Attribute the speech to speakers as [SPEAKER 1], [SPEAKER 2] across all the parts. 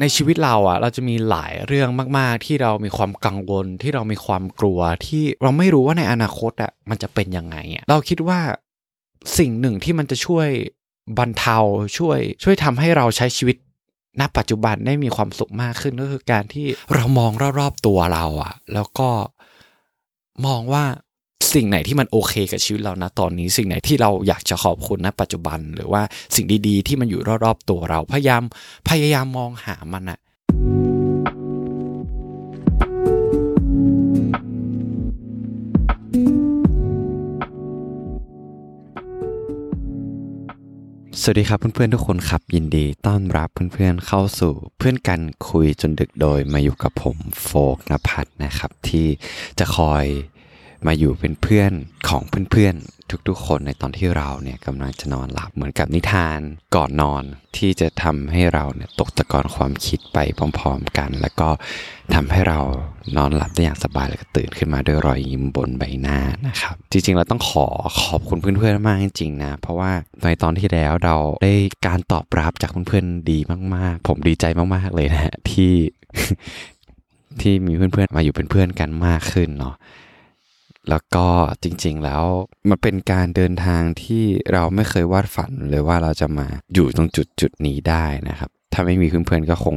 [SPEAKER 1] ในชีวิตเราอะเราจะมีหลายเรื่องมาก ๆ ที่เรามีความกังวลที่เรามีความกลัวที่เราไม่รู้ว่าในอนาคตอะมันจะเป็นยังไงอะเราคิดว่าสิ่งหนึ่งที่มันจะช่วยบรรเทาช่วย ช่วยทำให้เราใช้ชีวิตณปัจจุบันได้มีความสุขมากขึ้นก็คือการที่เรามองรอบๆตัวเราอะ แล้วก็มองว่า สิ่งไหนที่มันโอเคกับชีวิตเรานะตอนนี้ สิ่งไหนที่เราอยากจะขอบคุณณปัจจุบัน หรือว่าสิ่งดีๆ ที่มันอยู่รอบๆตัวเรา พยายามพยายามมองหามันอะสวัสดีครับเพื่อนๆทุกคนครับยินดีต้อนรับเพื่อนๆเข้าสู่เพื่อนกันคุยจนดึกโดยมาอยู่กับผมโฟกนภัทรนะครับ ที่จะคอย มาอยู่เป็นเพื่อนของเพื่อนๆ ทุกๆ คนในตอนที่เราเนี่ยกำลังจะนอนหลับเหมือนกับนิทานก่อนนอนที่จะทำให้เราเนี่ยตกตะกอนความคิดไปพร้อมๆกัน แล้วก็ทำให้เรานอนหลับได้อย่างสบายแล้วก็ตื่นขึ้นมาด้วยรอยยิ้มบนใบหน้านะครับ จริงๆเราต้องขอขอบคุณเพื่อนๆมากจริงๆนะเพราะว่าในตอนที่แล้วเราได้การตอบรับจากเพื่อนๆดีมากๆ ผมดีใจมากๆเลยนะที่ที่มีเพื่อนๆมาอยู่เป็นเพื่อนกันมากขึ้นเนาะ แล้วก็จริงๆแล้วมันเป็นการเดินทางที่เราไม่เคยวาดฝันเลยว่าเราจะมาอยู่ตรงจุดจุดนี้ได้นะครับ ถ้าไม่มีเพื่อนๆก็คง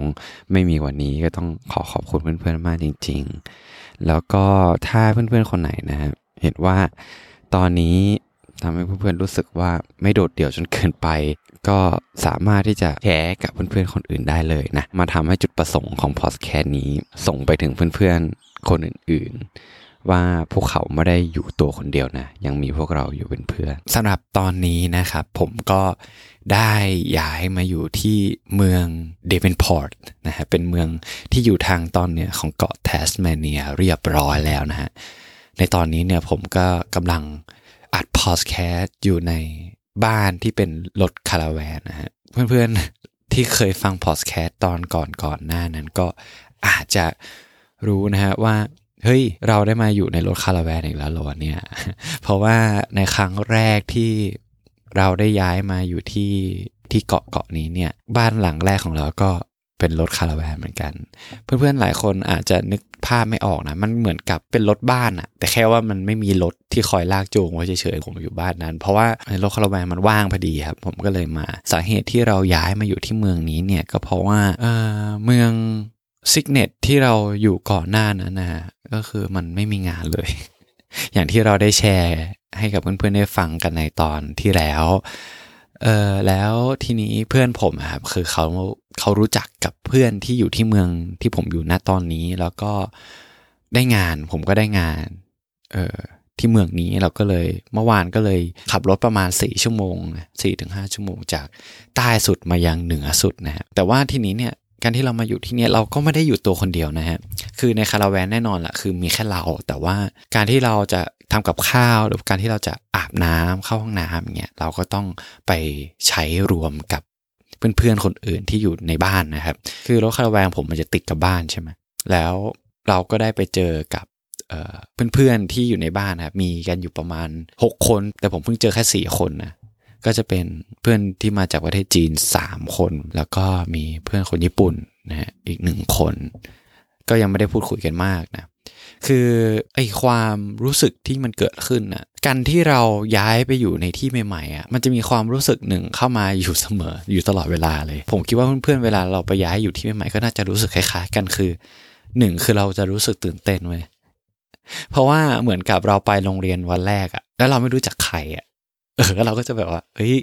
[SPEAKER 1] ไม่มีวันนี้ก็ต้องขอขอบคุณเพื่อนๆมากจริง ๆ แล้วก็ถ้าเพื่อนๆคนไหนนะครับเห็นว่าตอนนี้ทำให้เพื่อนๆรู้สึกว่าไม่โดดเดี่ยวจนเกินไป ก็สามารถที่จะแชร์กับเพื่อนๆคนอื่นได้เลยนะ มาทำให้จุดประสงค์ของพอดแคสต์นี้ส่งไปถึงเพื่อนๆคนอื่นๆ ว่าพวกเขาไม่ได้อยู่ตัวคนเดียวนะ ยังมีพวกเราอยู่เป็นเพื่อนสำหรับตอนนี้นะครับ ผมก็ได้ย้ายมาอยู่ที่เมืองเดเวนพอร์ตนะฮะเป็นเมืองที่อยู่ทางตอนเหนือของเกาะแทสเมเนียเรียบร้อยแล้วนะฮะในตอนนี้เนี่ยผมก็กำลังอัดพอดแคสต์อยู่ในบ้านที่เป็นรถคาราแวนนะฮะเพื่อนๆที่เคยฟังพอดแคสต์ตอนก่อนก่อนหน้านั้นก็อาจจะรู้นะฮะว่า เฮ้ย เราได้มาอยู่ในรถคาราแวนอีกแล้วหรอเนี่ย เพราะว่าในครั้งแรกที่เราได้ย้ายมาอยู่ที่ที่เกาะเกาะนี้เนี่ย บ้านหลังแรกของเราก็เป็นรถคาราแวนเหมือนกัน เพื่อนๆหลายคนอาจจะนึกภาพไม่ออกนะ มันเหมือนกับเป็นรถบ้านอะแต่แค่ว่ามันไม่มีรถที่คอยลากจูงไว้เฉยๆผมอยู่บ้านนั้น เพราะว่าในรถคาราแวนมันว่างพอดีครับ ผมก็เลยมา สาเหตุที่เราย้ายมาอยู่ที่เมืองนี้เนี่ยก็เพราะว่าเออเมือง ซิกเนตที่เราอยู่ก่อนหน้านั้นนะฮะก็คือมันไม่มีงานเลย อย่างที่เราได้แชร์ให้กับเพื่อนๆได้ฟังกันในตอนที่แล้วเออแล้วทีนี้เพื่อนผมครับคือเขาเขารู้จักกับเพื่อนที่อยู่ที่เมืองที่ผมอยู่ณตอนนี้ แล้วก็ได้งานผมก็ได้งานเออที่เมืองนี้เราก็เลยเมื่อวานก็เลยขับรถประมาณสี่ชั่วโมงสี่ถึงห้าชั่วโมงจากใต้สุดมายังเหนือสุดนะฮะแต่ว่าทีนี้เนี่ย การที่เรามาอยู่ที่นี่เราก็ไม่ได้อยู่ตัวคนเดียวนะฮะ คือในคาราแวนแน่นอนแหละคือมีแค่เรา แต่ว่าการที่เราจะทำกับข้าวหรือการที่เราจะอาบน้ำเข้าห้องน้ำอย่างเงี้ยเราก็ต้องไปใช้รวมกับเพื่อนๆคนอื่นที่อยู่ในบ้านนะครับ คือรถคาราแวนผมมันจะติดกับบ้านใช่ไหมแล้วเราก็ได้ไปเจอกับเพื่อนๆที่อยู่ในบ้านครับมีกันอยู่ประมาณ 6 คน แต่ผมเพิ่งเจอแค่ 4 คนนะ ก็จะเป็นเพื่อนที่มาจากประเทศจีน 3 คน แล้วก็มีเพื่อนคนญี่ปุ่นนะฮะอีกหนึ่งคน ก็ยังไม่ได้พูดคุยกันมากนะคือไอความรู้สึกที่มันเกิดขึ้นนะ่ะการที่เราย้ายไปอยู่ในที่ใหม่ๆอะ่ะมันจะมีความรู้สึกหนึ่งเข้ามาอยู่เสมออยู่ตลอดเวลาเลย ผมคิดว่าเพื่อนๆเวลาเราไปย้ายอยู่ที่ใหม่ๆก็น่าจะรู้สึกคล้ายๆกันคือหนึ่งคือเราจะรู้สึกตื่นเต้นเว้ยเพราะว่าเหมือนกับเราไปโรงเรียนวันแรกอะ่ะแล้วเราไม่รู้จักใครอะ่ะ เออเราก็จะแบบว่าเฮ้ย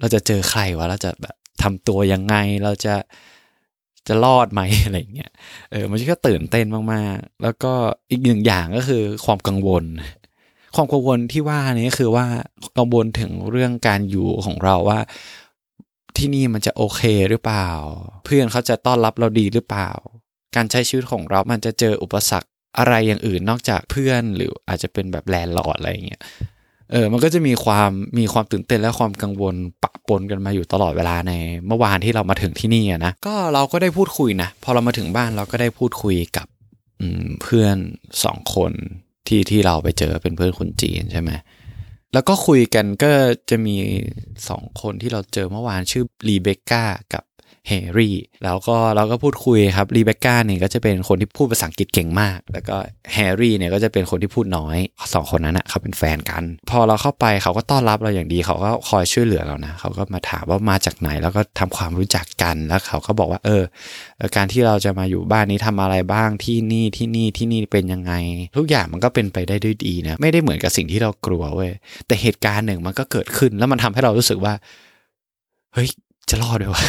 [SPEAKER 1] เราจะเจอใครวะเราจะแบบทำตัวยังไงเราจะจะรอดไหมอะไรเงี้ยเออมันก็ตื่นเต้นมากๆ แล้วก็อีกหนึ่งอย่างก็คือความกังวล ความกังวลที่ว่านี้คือว่ากังวลถึงเรื่องการอยู่ของเราว่าที่นี่มันจะโอเคหรือเปล่า เพื่อนเขาจะต้อนรับเราดีหรือเปล่า การใช้ชีวิตของเรามันจะเจออุปสรรคอะไรอย่างอื่นนอกจากเพื่อนหรืออาจจะเป็นแบบแลนด์ลอดอะไรเงี้ย เออมันก็จะมีความมีความตื่นเต้นและความกังวลปะปนกันมาอยู่ตลอดเวลาในเมื่อวานที่เรามาถึงที่นี่นะก็เราก็ได้พูดคุยนะพอเรามาถึงบ้านเราก็ได้พูดคุยกับเพื่อนสองคนที่ที่เราไปเจอเป็นเพื่อนคนจีนใช่ไหมแล้วก็คุยกันก็จะมีสองคนที่เราเจอเมื่อวานชื่อรีเบคก้ากับ แฮรี่ แล้วก็เราก็พูดคุยครับรีเบคก้าเนี่ยก็จะเป็นคนที่พูดภาษาอังกฤษเก่งมาก แล้วก็แฮร์รี่เนี่ยก็จะเป็นคนที่พูดน้อยสองคนนั้นนะเขาเป็นแฟนกัน พอเราเข้าไปเขาก็ต้อนรับเราอย่างดีเขาก็คอยช่วยเหลือเรานะเขาก็มาถามว่ามาจากไหนแล้วก็ทำความรู้จักกันแล้วเขาก็บอกว่าเออ การที่เราจะมาอยู่บ้านนี้ทำอะไรบ้างที่นี่ที่นี่ที่นี่เป็นยังไง ทุกอย่างมันก็เป็นไปได้ด้วยดีนะไม่ได้เหมือนกับสิ่งที่เรากลัวเว้ยแต่เหตุการณ์หนึ่งมันก็เกิดขึ้นแล้วมันทำให้เรารู้สึกว่าเฮ้ย จะรอดด้วยวะ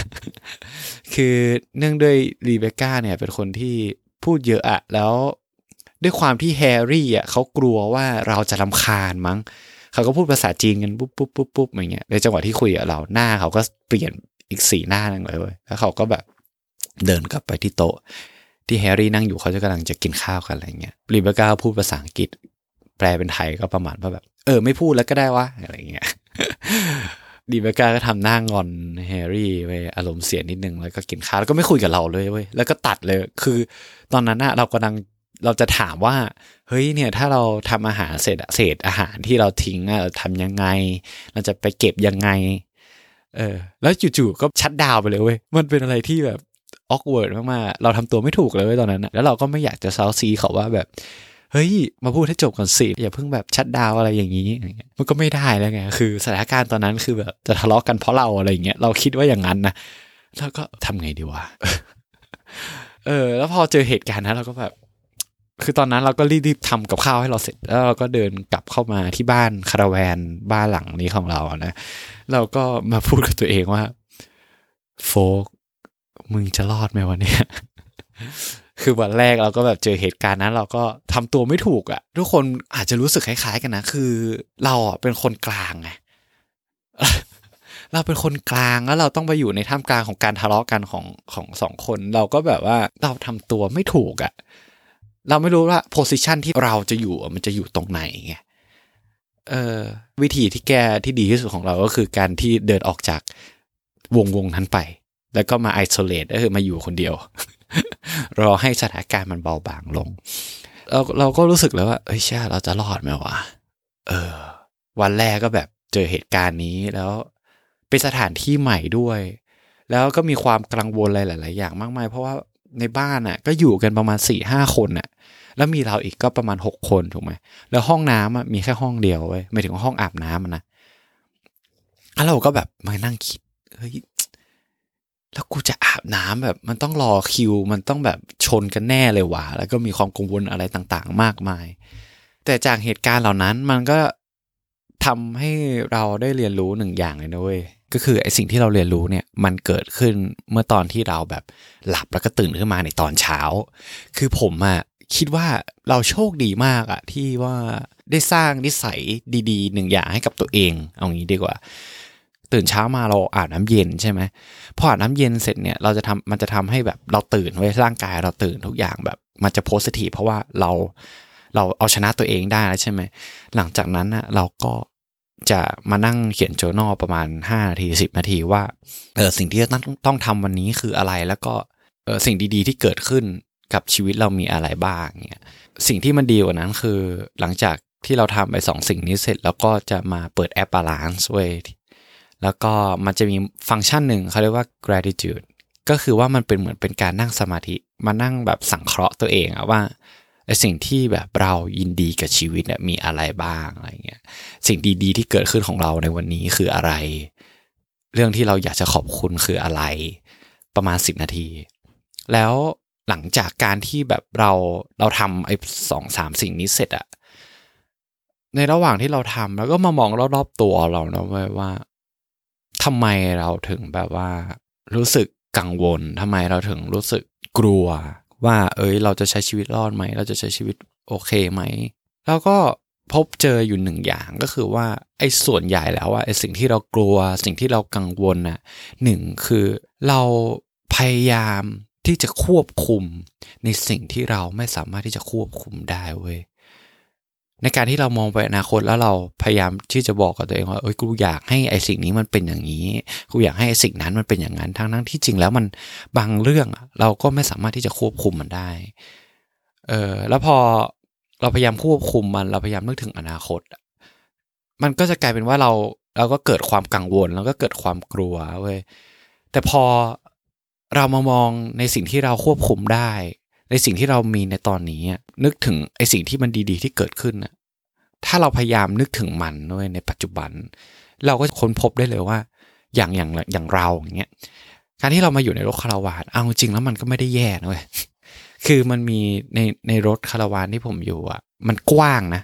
[SPEAKER 1] คือเนื่องด้วยรีเบคก้าเนี่ยเป็นคนที่พูดเยอะอะแล้วด้วยความที่แฮร์รี่อะเขากลัวว่าเราจะลำคาญมั้ง เขาก็พูดภาษาจีนกันปุ๊บปุ๊บปุ๊บปุ๊บอย่างเงี้ยในจังหวะที่คุยกับเราหน้าเขาก็เปลี่ยนอีกสีหน้าหนึ่งเลยเว้ยแล้วเขาก็แบบเดินกลับไปที่โต๊ะ ที่แฮร์รี่นั่งอยู่เขาจะกำลังจะกินข้าวกันอะไรเงี้ยรีเบคก้าพูดภาษาอังกฤษ แปลเป็นไทยก็ประมาณว่าแบบ เออ ไม่พูดแล้วก็ได้วะอะไรเงี้ย รีเบคก้าก็ทำหน้างอนแฮร์รี่ไปอารมณ์เสียนิดนึงแล้วก็กินข้าวแล้วก็ไม่คุยกับเราเลยเว้ยแล้วก็ตัดเลยคือ ตอนนั้นอะเรากำลังเราจะถามว่า เฮ้ยเนี่ยถ้าเราทำอาหารเสร็จเศษอาหารที่เราทิ้งอะเราทำยังไง เราจะไปเก็บยังไง เออ แล้วจู่ๆก็ shut down ไปเลยเว้ยมันเป็นอะไรที่แบบ awkward มากๆเราทำตัวไม่ถูกเลยเว้ยตอนนั้นแล้วเราก็ไม่อยากจะเซ้าซี้เขาว่าแบบ เฮ้ย มาพูดให้จบก่อนสิ อย่าเพิ่งแบบ shut down อะไรอย่างนี้ มันก็ไม่ได้แล้วไง คือสถานการณ์ตอนนั้นคือแบบจะทะเลาะกันเพราะเราอะไรอย่างเงี้ย เราคิดว่าอย่างนั้นนะ แล้วก็ทำไงดีวะ เออ แล้วพอเจอเหตุการณ์นั้นเราก็แบบ คือตอนนั้นเราก็รีบๆทำกับข้าวให้เราเสร็จ แล้วเราก็เดินกลับเข้ามาที่บ้านคาราแวนบ้านหลังนี้ของเรานะ เราก็มาพูดกับตัวเองว่า โฟกมึงจะรอดไหมวันนี้ คือวันแรกเราก็แบบเจอเหตุการณ์นั้น เราก็ทำตัวไม่ถูกอะ่ะ ทุกคนอาจจะรู้สึกคล้าย ๆ กันนะ คือเราอะเป็นคนกลางไงเราเป็นคนกลางแล้วเราต้องไปอยู่ในท่ามกลางของการทะเลาะกันของของสองคน เราก็แบบว่าเราทำตัวไม่ถูกอะ่ะเราไม่รู้ว่าโพสิชันที่เราจะอยู่มันจะอยู่ตรงไหนไงเออวิธีที่แก้ที่ดีที่สุดของเราก็คือการที่เดินออกจากวงวงนั้นไป แล้วก็มาไอโซเลตก็คือมาอยู่คนเดียว รอให้สถานการณ์มันเบาบางลง เราเราก็รู้สึกแล้วว่าเอ้ยช่เราจะรอดไหมวะเออ วันแรกก็แบบเจอเหตุการณ์นี้แล้วเป็นสถานที่ใหม่ด้วย แล้วก็มีความกังวลอะไรหลาย ๆ อย่างมากมาย เพราะว่าในบ้านอะ ก็อยู่กันประมาณสี่ห้าคนอะ แล้วมีเราอีกก็ประมาณหกคนถูกไหมแล้วห้องน้ำอะมีแค่ห้องเดียวเว้ยไม่ถึงห้องอาบน้ำนะแล้วเราก็แบบมานั่งคิดเฮ้ย แล้วกูจะอาบน้ำแบบ มันต้องรอคิว มันต้องแบบชนกันแน่เลยว่ะแล้วก็มีความกังวลอะไรต่างๆ มากมาย แต่จากเหตุการณ์เหล่านั้นมันก็ทำให้เราได้เรียนรู้หนึ่งอย่างเลยนะเว้ยก็คือไอสิ่งที่เราเรียนรู้เนี่ยมันเกิดขึ้นเมื่อตอนที่เราแบบหลับแล้วก็ตื่นขึ้นมาในตอนเช้า คือผมอะคิดว่าเราโชคดีมากอะที่ว่าได้สร้างนิสัยดีๆหนึ่งอย่างให้กับตัวเอง เอางี้ดีกว่า ตื่นเช้ามาเราอาบน้ำเย็นใช่ไหมพออาบน้ำเย็นเสร็จเนี่ยเราจะทำมันจะทำให้แบบเราตื่นไว้ร่างกายเราตื่นทุกอย่างแบบมันจะโพสิทีฟเพราะว่าเราเราเอาชนะตัวเองได้แล้วใช่ไหมหลังจากนั้นนะเราก็จะมานั่งเขียนโจโนประมาณ5นาที10 นาทีว่าเออสิ่งที่ต้องต้องทำวันนี้คืออะไรแล้วก็เออสิ่งดีๆ ที่เกิดขึ้นกับชีวิตเรามีอะไรบ้างเนี่ยสิ่งที่มันดีกว่านั้นคือหลังจากที่เราทำไปสองสิ่งนี้เสร็จ แล้วก็จะมาเปิดแอป Balance เว้ย แล้วก็มันจะมีฟังก์ชันหนึ่งเขาเรียกว่า gratitude ก็คือว่ามันเป็นเหมือนเป็นการนั่งสมาธิมานั่งแบบสังเคราะห์ตัวเองอะว่าไอสิ่งที่แบบเรายินดีกับชีวิตเนี่ยมีอะไรบ้างอะไรเงี้ยสิ่งดีๆ ที่เกิดขึ้นของเราในวันนี้คืออะไร เรื่องที่เราอยากจะขอบคุณคืออะไร ประมาณสิบนาที แล้วหลังจากการที่แบบเราเราทำไอ้สองสามสิ่งนี้เสร็จอะในระหว่างที่เราทำแล้วก็มามองรอบๆตัวเราเนาะว่า ทำไมเราถึงแบบว่า รู้สึกกังวลทำไมเราถึงรู้สึกกลัว ว่า เอ้ย เราจะใช้ชีวิตรอดไหม เราจะใช้ชีวิตโอเคไหม แล้วก็พบเจออยู่หนึ่งอย่างก็คือว่าไอ้ส่วนใหญ่แล้วว่าไอ้สิ่งที่เรากลัว สิ่งที่เรากังวลน่ะหนึ่งคือเราพยายามที่จะควบคุมในสิ่งที่เราไม่สามารถที่จะควบคุมได้เว้ย ในการที่เรามองไปอนาคตแล้วเราพยายามที่จะบอกกับตัวเองว่าเอ้ยกูอยากให้ไอสิ่งนี้มันเป็นอย่างนี้กูอยากให้ไอ้สิ่งนั้นมันเป็นอย่างนั้นทั้งทั้งที่จริงแล้วมันบางเรื่องเราก็ไม่สามารถที่จะควบคุมมันได้เออแล้วพอเราพยายามควบคุมมันเราพยายามนึกถึงอนาคต มันก็จะกลายเป็นว่าเราเราก็เกิดความกังวลแล้วก็เกิดความกลัวเว้ยแต่พอ
[SPEAKER 2] เรามามองในสิ่งที่เราควบคุมได้ ในสิ่งที่เรามีในตอนนี้นึกถึงไอ้สิ่งที่มันดีๆ ที่เกิดขึ้นนะถ้าเราพยายามนึกถึงมันด้วยในปัจจุบัน เราก็ค้นพบได้เลยว่า อย่างอย่างอย่างเราอย่างเงี้ยการที่เรามาอยู่ในรถคาราวานเอาจริงแล้วมันก็ไม่ได้แย่นะเว้ยคือมันมีในในรถคาราวานที่ผมอยู่อะ มันกว้างนะ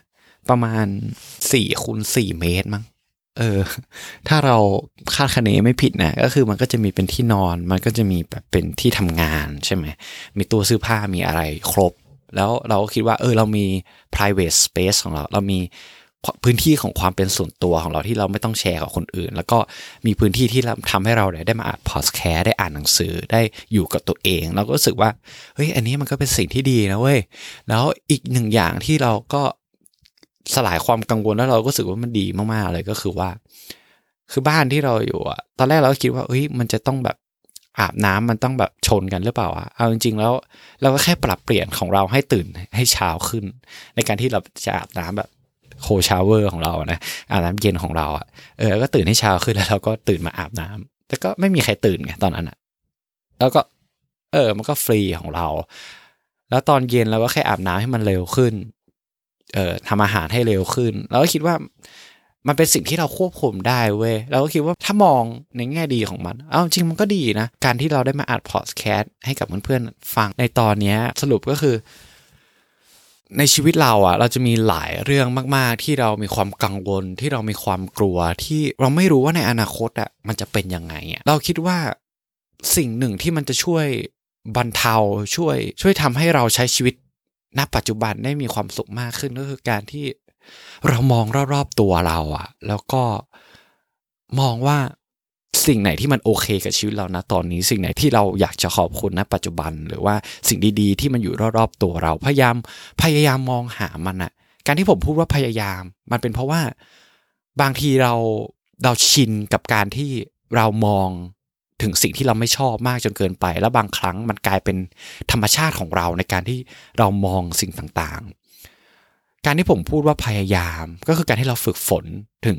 [SPEAKER 2] ประมาณสี่คูณสี่เมตรมั้ง เออ ถ้าเราคาดคะเนไม่ผิดนะ ก็คือมันก็จะมีเป็นที่นอน มันก็จะมีแบบเป็นที่ทำงานใช่ไหม มีตู้เสื้อผ้ามีอะไรครบ แล้วเราก็คิดว่า เออ เรามี private space ของเรา เรามีพื้นที่ของความเป็นส่วนตัวของเราที่เราไม่ต้องแชร์กับคนอื่น แล้วก็มีพื้นที่ที่ทำให้เราได้มาอ่านพอดแคสต์ได้อ่านหนังสือได้อยู่กับตัวเอง เราก็รู้สึกว่าเฮ้ยอันนี้มันก็เป็นสิ่งที่ดีนะเว้ยแล้วอีกหนึ่งอย่างที่เราก็ สลายความกังวลแล้วเราก็รู้สึกว่ามันดีมากๆเลยก็คือว่า คือบ้านที่เราอยู่อะตอนแรกเราก็คิดว่าเฮ้ยมันจะต้องแบบอาบน้ำมันต้องแบบชนกันหรือเปล่าอะเอาจริงๆแล้วเราก็แค่ปรับเปลี่ยนของเราให้ตื่นให้เช้าขึ้น ในการที่เราจะอาบน้ำแบบ cold shower ของเรานะอาบน้ำเย็นของเราอะเออก็ตื่นให้เช้าขึ้นแล้วเราก็ตื่นมาอาบน้ำแต่ก็ไม่มีใครตื่นไงตอนนั้นอะแล้วก็ เออ มันก็ฟรีของเรา แล้วตอนเย็นเราก็แค่อาบน้ำให้มันเร็วขึ้น ทำอาหารให้เร็วขึ้นเราก็คิดว่ามันเป็นสิ่งที่เราควบคุมได้เว้ยเราก็คิดว่าถ้ามองในแง่ดีของมัน เอาจริงมันก็ดีนะ การที่เราได้มาอัดพอดแคสต์ให้กับเพื่อนๆฟังในตอนนี้สรุปก็คือ ในชีวิตเราอะเราจะมีหลายเรื่องมาก ๆ ที่เรามีความกังวลที่เรามีความกลัวที่เราไม่รู้ว่าในอนาคตอะมันจะเป็นยังไงอะเราคิดว่าสิ่งหนึ่งที่มันจะช่วยบรรเทาช่วย ช่วยทำให้เราใช้ชีวิต ณปัจจุบันได้มีความสุขมากขึ้นก็คือการที่เรามองรอบๆตัวเราอะแล้วก็มองว่าสิ่งไหนที่มันโอเคกับชีวิตเรานะตอนนี้ สิ่งไหนที่เราอยากจะขอบคุณณปัจจุบัน หรือว่าสิ่งดีๆ ที่มันอยู่รอบๆตัวเรา พยายามพยายามมองหามันอะการที่ผมพูดว่าพยายาม มันเป็นเพราะว่าบางทีเราเราชินกับการที่เรามอง ถึงสิ่งที่เราไม่ชอบมากจนเกินไป แล้วบางครั้งมันกลายเป็นธรรมชาติของเราในการที่เรามองสิ่งต่างๆ การที่ผมพูดว่าพยายามก็คือการที่เราฝึกฝนถึง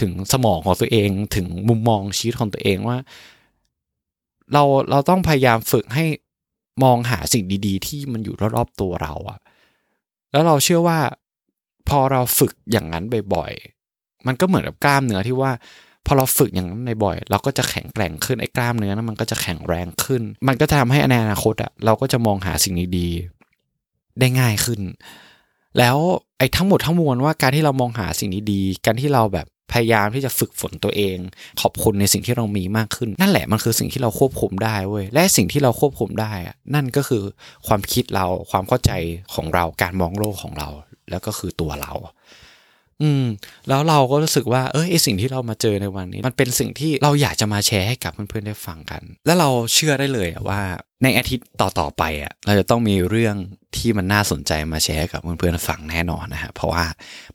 [SPEAKER 2] ถึงสมองของตัวเอง ถึงมุมมองชีวิตของตัวเองว่า เราเราต้องพยายามฝึกให้มองหาสิ่งดี ๆ ที่มันอยู่รอบๆตัวเราอะแล้วเราเชื่อว่าพอเราฝึกอย่างนั้นบ่อยๆ มันก็เหมือนกับกล้ามเนื้อที่ว่า พอเราฝึกอย่างนั้นในบ่อย เราก็จะแข็งแกร่งขึ้นไอ้กล้ามเนื้อนั้นมันก็จะแข็งแรงขึ้น มันก็จะทำให้ในอนาคตอะเราก็จะมองหาสิ่งดีๆได้ง่ายขึ้น แล้วไอ้ทั้งหมดทั้งมวลว่าการที่เรามองหาสิ่งดีๆการที่เราแบบพยายามที่จะฝึกฝนตัวเอง ขอบคุณในสิ่งที่เรามีมากขึ้น นั่นแหละมันคือสิ่งที่เราควบคุมได้เว้ยและสิ่งที่เราควบคุมได้อะนั่นก็คือความคิดเราความเข้าใจของเราการมองโลกของเรา แล้วก็คือตัวเรา อืมแล้วเราก็รู้สึกว่าเออไอสิ่งที่เรามาเจอในวันนี้ มันเป็นสิ่งที่เราอยากจะมาแชร์ให้กับเพื่อนๆได้ฟังกัน แล้วเราเชื่อได้เลยว่าในอาทิตย์ต่อๆไปอะเราจะต้องมีเรื่องที่มันน่าสนใจมาแชร์ให้กับเพื่อนๆฟังแน่นอนนะฮะเพราะว่า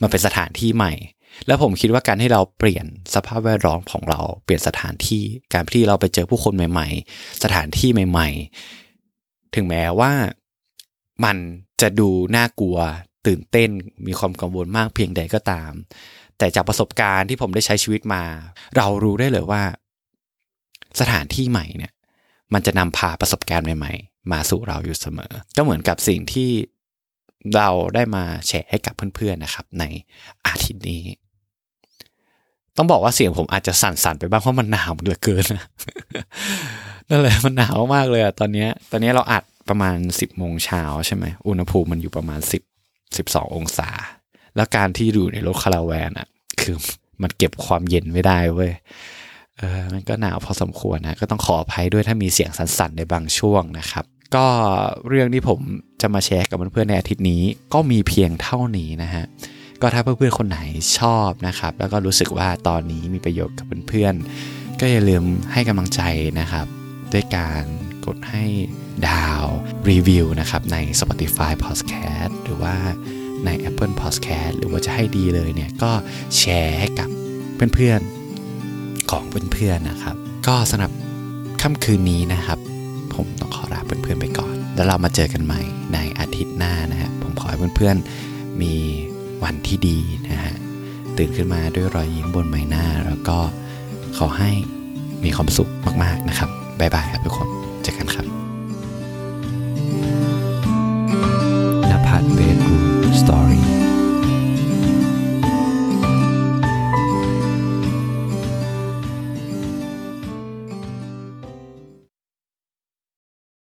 [SPEAKER 2] มันเป็นสถานที่ใหม่ แล้วผมคิดว่าการที่เราเปลี่ยนสภาพแวดล้อมของเราเปลี่ยนสถานที่การที่เราไปเจอผู้คนใหม่ ๆ สถานที่ใหม่ ๆ ถึงแม้ว่ามันจะดูน่ากลัว ตื่นเต้นมีความกังวลมากเพียงใดก็ตาม แต่จากประสบการณ์ที่ผมได้ใช้ชีวิตมา เรารู้ได้เลยว่า สถานที่ใหม่เนี่ย มันจะนำพาประสบการณ์ใหม่ๆ มาสู่เราอยู่เสมอ ก็เหมือนกับสิ่งที่เราได้มาแชร์ให้กับเพื่อนๆนะครับ ในอาทิตย์นี้ ต้องบอกว่าเสียงผมอาจจะสั่นๆไปบ้างเพราะมันหนาวเหลือเกินนั่นแหละมันหนาวมากเลยอะตอนนี้ตอนนี้เราอัดประมาณสิบโมงเช้าใช่ไหมอุณหภูมิมันอยู่ประมาณสิบ 12 องศา แล้วการที่อยู่ในรถคาราแวนอะ คือมันเก็บความเย็นไม่ได้เว้ยเออมันก็หนาวพอสมควรนะ ก็ต้องขออภัยด้วยถ้ามีเสียงสั่นๆในบางช่วงนะครับ ก็เรื่องที่ผมจะมาแชร์กับเพื่อนๆในอาทิตย์นี้ ก็มีเพียงเท่านี้นะฮะก็ถ้าเพื่อนๆคนไหนชอบนะครับ แล้วก็รู้สึกว่าตอนนี้มีประโยชน์กับเพื่อนๆก็อย่าลืมให้กำลังใจนะครับ ด้วยการกดให้ ดาวรีวิวนะครับใน Spotify Podcast หรือว่าใน Apple Podcast หรือว่าจะให้ดีเลยเนี่ยก็แชร์ให้กับเพื่อนๆของเพื่อนๆนะครับ ก็สำหรับค่ำคืนนี้นะครับ ผมต้องขอลาเพื่อนๆไปก่อน แล้วเรามาเจอกันใหม่ในอาทิตย์หน้านะฮะผมขอให้เพื่อนๆมีวันที่ดีนะฮะตื่นขึ้นมาด้วยรอยยิ้มบนใบหน้า แล้วก็ขอให้มีความสุขมากๆนะครับบ๊ายบายครับทุกคน
[SPEAKER 1] เจอกันครับ